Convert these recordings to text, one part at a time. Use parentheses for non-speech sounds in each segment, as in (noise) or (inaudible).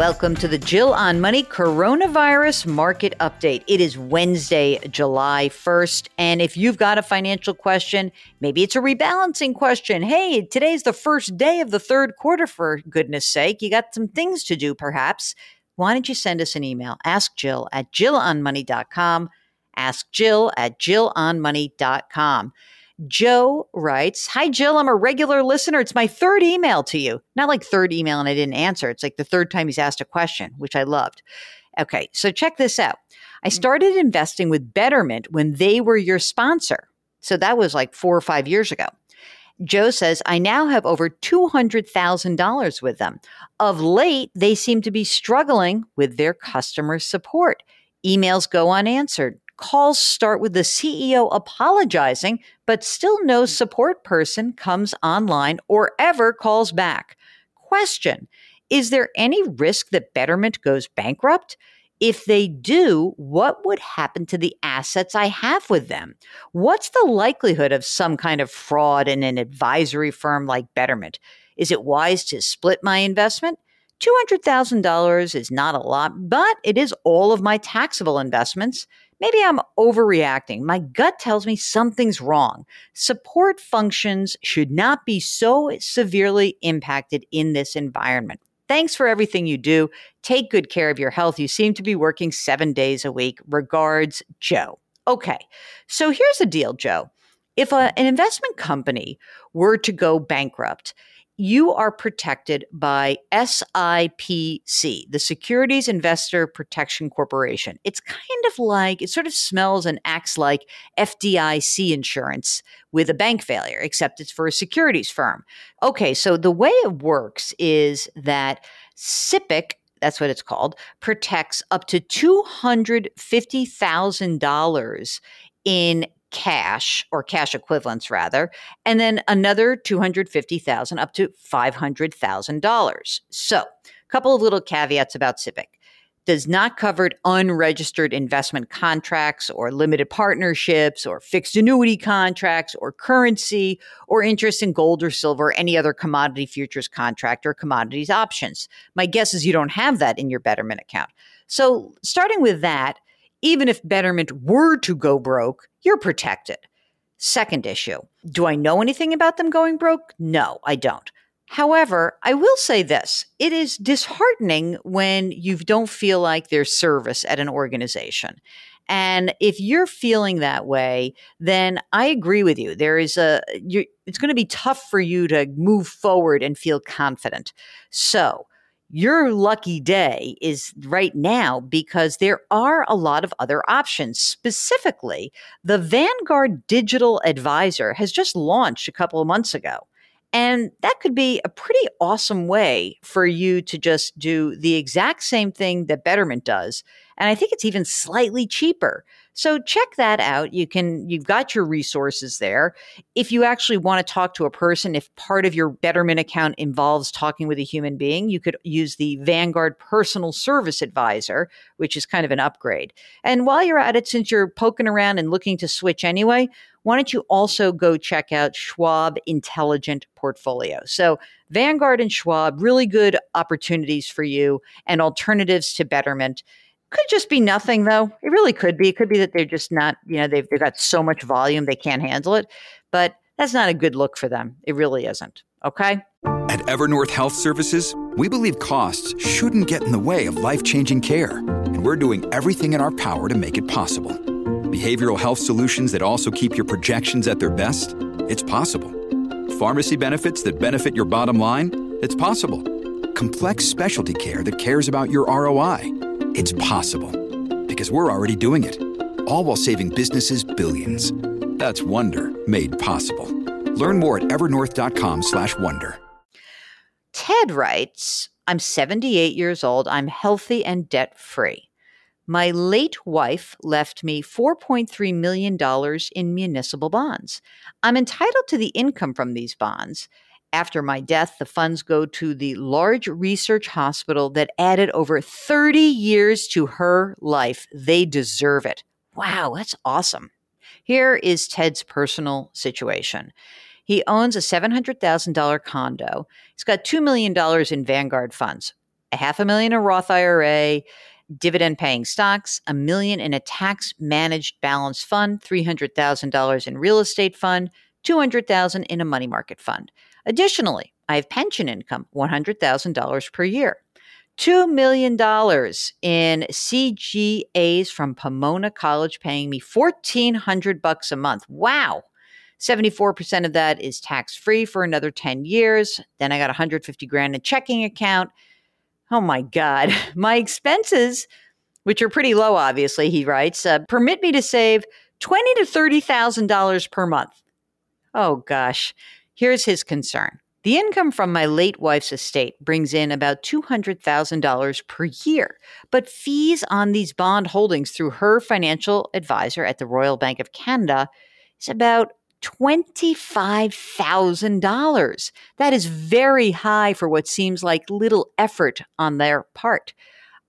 Welcome to the Jill on Money Coronavirus Market Update. It is Wednesday, July 1st. And if you've got a financial question, maybe it's a rebalancing question. Hey, today's the first day of the third quarter, for goodness sake. You got some things to do, perhaps. Why don't you send us an email? Ask Jill at jillonmoney.com. Ask Jill at jillonmoney.com. Joe writes, Hi, Jill. I'm a regular listener. It's my third email to you. Not like third email and I didn't answer. It's like the third time he's asked a question, which I loved. Okay, so check this out. I mm. started investing with Betterment when they were your sponsor. So that was like four or five years ago. Joe says, I now have over $200,000 with them. Of late, they seem to be struggling with their customer support. Emails go unanswered calls start with the CEO apologizing, but still no hmm. support person comes online or ever calls back. Question Is there any risk that Betterment goes bankrupt? If they do, what would happen to the assets I have with them? What's the likelihood of some kind of fraud in an advisory firm like Betterment? Is it wise to split my investment? $200,000 is not a lot, but it is all of my taxable investments. Maybe I'm overreacting. My gut tells me something's wrong. Support functions should not be so severely impacted in this environment. Thanks for everything you do. Take good care of your health. You seem to be working seven days a week. Regards, Joe. Okay, so here's the deal, Joe. If a, an investment company were to go bankrupt, you are protected by SIPC, the Securities Investor Protection Corporation. It's kind of like, it sort of smells and acts like FDIC insurance with a bank failure, except it's for a securities firm. Okay, so the way it works is that SIPC that's what it's called, protects up to $250,000 in cash or cash equivalents rather, and then another 250,000 up to $500,000. So, a couple of little caveats about SIPC. Does not cover unregistered investment contracts or limited partnerships or fixed annuity contracts or currency or interest in gold or silver or any other commodity futures contract or commodities options. My guess is you don't have that in your Betterment account. So, starting with that, even if Betterment were to go broke, you're protected. Second issue Do I know anything about them going broke? No, I don't. However, I will say this it is disheartening when you don't feel like there's service at an organization. And if you're feeling that way, then I agree with you. There is a, it's going to be tough for you to move forward and feel confident. So, your lucky day is right now because there are a lot of other options. Specifically, the Vanguard Digital Advisor has just launched a couple of months ago. And that could be a pretty awesome way for you to just do the exact same thing that Betterment does. And I think it's even slightly cheaper. So check that out. You can you've got your resources there. If you actually want to talk to a person, if part of your Betterment account involves talking with a human being, you could use the Vanguard Personal Service Advisor, which is kind of an upgrade. And while you're at it since you're poking around and looking to switch anyway, why don't you also go check out Schwab Intelligent Portfolio? So, Vanguard and Schwab, really good opportunities for you and alternatives to Betterment. Could just be nothing, though. It really could be. It could be that they're just not, you know, they've, they've got so much volume they can't handle it. But that's not a good look for them. It really isn't. Okay. At Evernorth Health Services, we believe costs shouldn't get in the way of life changing care. And we're doing everything in our power to make it possible. Behavioral health solutions that also keep your projections at their best? It's possible. Pharmacy benefits that benefit your bottom line? It's possible. Complex specialty care that cares about your ROI? It's possible. Because we're already doing it. All while saving businesses billions. That's Wonder made possible. Learn more at evernorth.com/wonder. Ted writes, I'm 78 years old. I'm healthy and debt free. My late wife left me $4.3 million in municipal bonds. I'm entitled to the income from these bonds. After my death, the funds go to the large research hospital that added over 30 years to her life. They deserve it. Wow, that's awesome. Here is Ted's personal situation. He owns a $700,000 condo. He's got $2 million in Vanguard funds, a half a million in Roth IRA, dividend paying stocks, a million in a tax managed balance fund, $300,000 in real estate fund, 200,000 in a money market fund. Additionally, I have pension income, $100,000 per year. $2 million in CGAs from Pomona College paying me 1400 bucks a month. Wow. 74% of that is tax free for another 10 years. Then I got 150 grand in checking account. Oh my God. (laughs) My expenses, which are pretty low, obviously, he writes, uh, permit me to save twenty to $30,000 per month. Oh gosh. Here's his concern. The income from my late wife's estate brings in about $200,000 per year, but fees on these bond holdings through her financial advisor at the Royal Bank of Canada is about $25,000. That is very high for what seems like little effort on their part.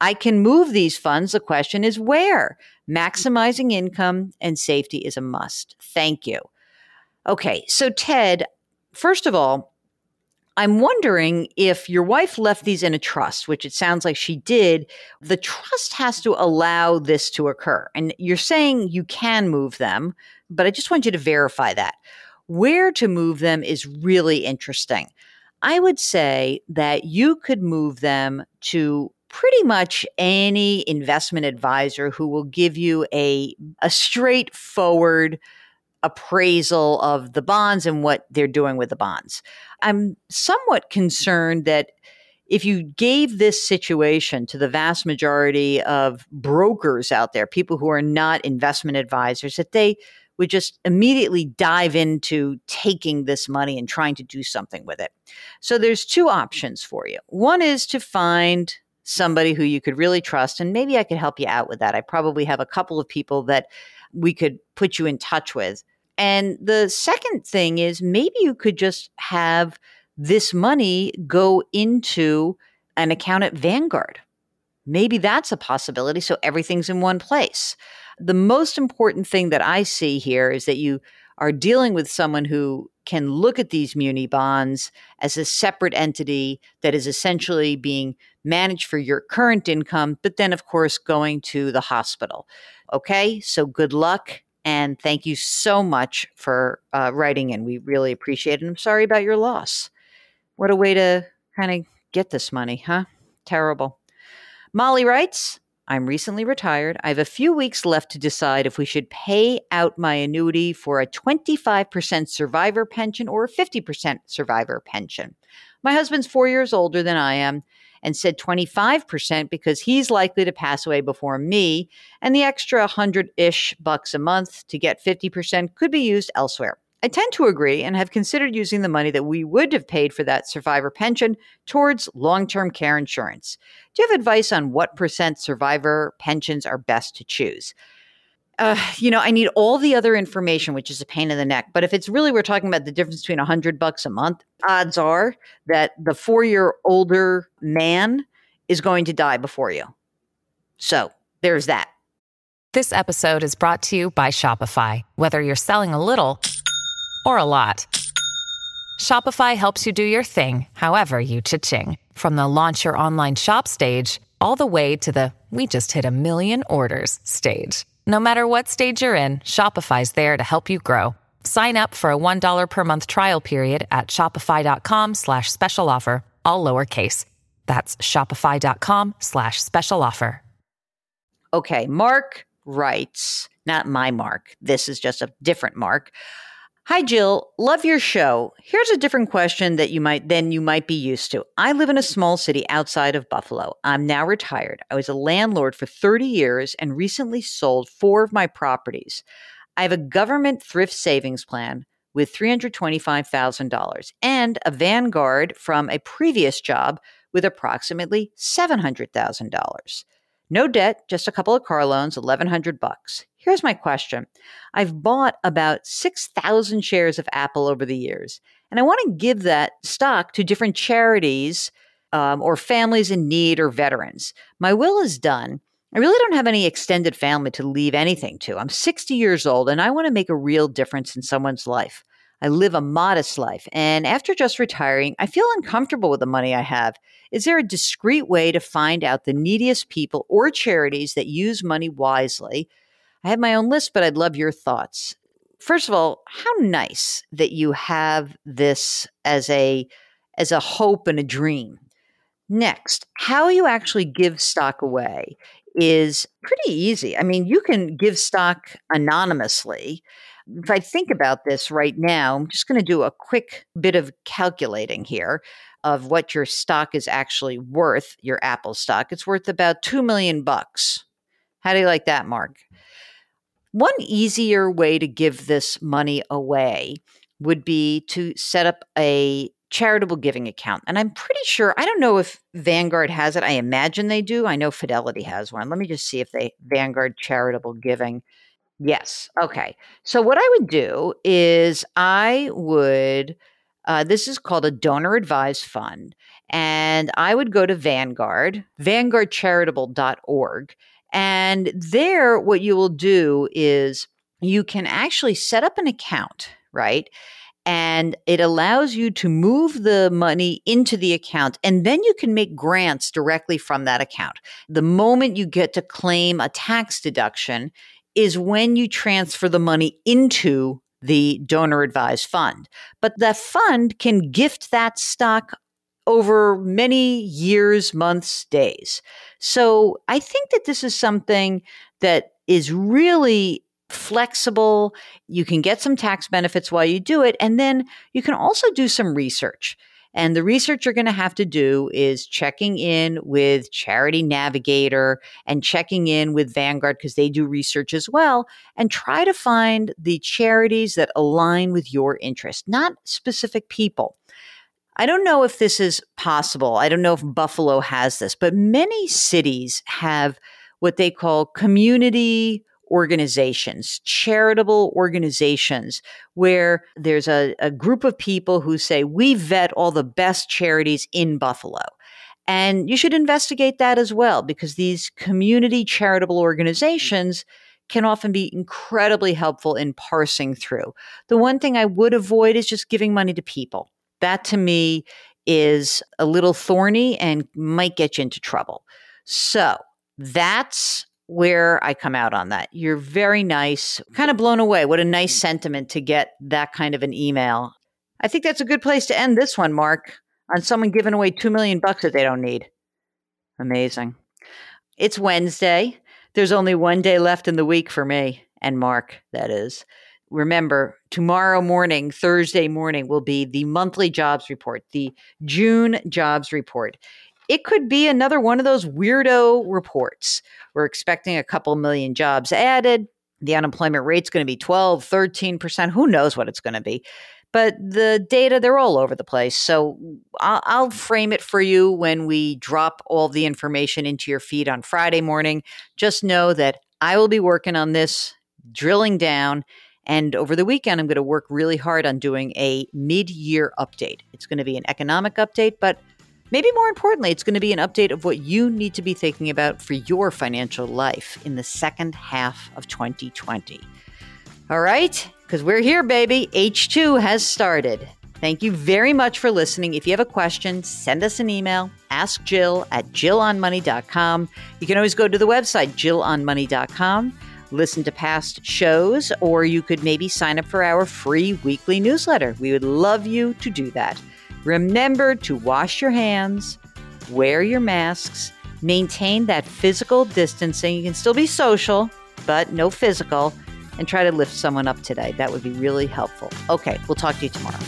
I can move these funds. The question is where? Maximizing income and safety is a must. Thank you. Okay, so Ted, first of all, I'm wondering if your wife left these in a trust, which it sounds like she did. The trust has to allow this to occur. And you're saying you can move them, but I just want you to verify that. Where to move them is really interesting. I would say that you could move them to pretty much any investment advisor who will give you a, a straightforward appraisal of the bonds and what they're doing with the bonds. I'm somewhat concerned that if you gave this situation to the vast majority of brokers out there, people who are not investment advisors, that they would just immediately dive into taking this money and trying to do something with it. So there's two options for you. One is to find somebody who you could really trust, and maybe I could help you out with that. I probably have a couple of people that we could put you in touch with and the second thing is maybe you could just have this money go into an account at Vanguard. Maybe that's a possibility. So everything's in one place. The most important thing that I see here is that you are dealing with someone who can look at these muni bonds as a separate entity that is essentially being managed for your current income, but then, of course, going to the hospital. Okay, so good luck and thank you so much for uh, writing in. We really appreciate it. I'm sorry about your loss. What a way to kind of get this money, huh? Terrible. Molly writes, I'm recently retired. I have a few weeks left to decide if we should pay out my annuity for a 25% survivor pension or a 50% survivor pension. My husband's four years older than I am and said 25% because he's likely to pass away before me, and the extra 100 ish bucks a month to get 50% could be used elsewhere. I tend to agree and have considered using the money that we would have paid for that survivor pension towards long term care insurance. Do you have advice on what percent survivor pensions are best to choose? uh, you know, I need all the other information, which is a pain in the neck. But if it's really we're talking about the difference between a hundred bucks a month, odds are that the four year older man is going to die before you. So there's that. This episode is brought to you by Shopify. Whether you're selling a little or a lot, Shopify helps you do your thing, however you cha-ching. From the launch your online shop stage all the way to the we just hit a million orders stage. No matter what stage you're in, Shopify's there to help you grow. Sign up for a $1 per month trial period at shopify.com slash special offer, all lowercase. That's shopify.com slash special offer. Okay, Mark writes, not my Mark, this is just a different Mark. Hi Jill, love your show. Here's a different question that you might than you might be used to. I live in a small city outside of Buffalo. I'm now retired. I was a landlord for 30 years and recently sold 4 of my properties. I have a government thrift savings plan with $325,000 and a Vanguard from a previous job with approximately $700,000. No debt, just a couple of car loans, 1100 bucks. Here's my question. I've bought about 6,000 shares of Apple over the years, and I want to give that stock to different charities um, or families in need or veterans. My will is done. I really don't have any extended family to leave anything to. I'm 60 years old and I want to make a real difference in someone's life. I live a modest life, and after just retiring, I feel uncomfortable with the money I have. Is there a discreet way to find out the neediest people or charities that use money wisely? I have my own list, but I'd love your thoughts. First of all, how nice that you have this as a as a hope and a dream. Next, how you actually give stock away is pretty easy. I mean, you can give stock anonymously. If I think about this right now, I'm just going to do a quick bit of calculating here of what your stock is actually worth, your Apple stock. It's worth about 2 million bucks. How do you like that, Mark? One easier way to give this money away would be to set up a charitable giving account. And I'm pretty sure, I don't know if Vanguard has it. I imagine they do. I know Fidelity has one. Let me just see if they, Vanguard Charitable Giving. Yes. Okay. So what I would do is I would, uh, this is called a donor advised fund. And I would go to Vanguard, vanguardcharitable.org. And there, what you will do is you can actually set up an account, right? And it allows you to move the money into the account, and then you can make grants directly from that account. The moment you get to claim a tax deduction is when you transfer the money into the donor advised fund. But the fund can gift that stock over many years, months, days. So I think that this is something that is really flexible. You can get some tax benefits while you do it. And then you can also do some research. And the research you're going to have to do is checking in with Charity Navigator and checking in with Vanguard because they do research as well and try to find the charities that align with your interest, not specific people. I don't know if this is possible. I don't know if Buffalo has this, but many cities have what they call community organizations, charitable organizations, where there's a, a, group of people who say, we vet all the best charities in Buffalo. And you should investigate that as well, because these community charitable mm-hmm. organizations can often be incredibly helpful in parsing through. The one thing I would avoid is just giving money to people. That to me is a little thorny and might get you into trouble. So that's where I come out on that. You're very nice, kind of blown away. What a nice mm. sentiment to get that kind of an email. I think that's a good place to end this one, Mark, on someone giving away 2 million bucks that they don't need. Amazing. It's Wednesday. There's only one day left in the week for me and Mark, that is. Remember, tomorrow morning, Thursday morning, will be the monthly jobs report, the June jobs report. It could be another one of those weirdo reports. We're expecting a couple million jobs added. The unemployment rate's going to be 12, 13%. Who knows what it's going to be? But the data, they're all over the place. So I'll, I'll, frame it for you when we drop all the information into your feed on Friday morning. Just know that I will be working on this, drilling down. And over the weekend, I'm going to work really hard on doing a mid year update. It's going to be an economic update, but Maybe more importantly, it's going to be an update of what you need to be thinking about for your financial life in the second half of 2020. All right? Because we're here, baby. H2 has started. Thank you very much for listening. If you have a question, send us an email. Ask Jill at jillonmoney.com. You can always go to the website, jillonmoney.com, listen to past shows, or you could maybe sign up for our free weekly newsletter. We would love you to do that. Remember to wash your hands, wear your masks, maintain that physical distancing. You can still be social, but no physical, and try to lift someone up today. That would be really helpful. Okay, we'll talk to you tomorrow.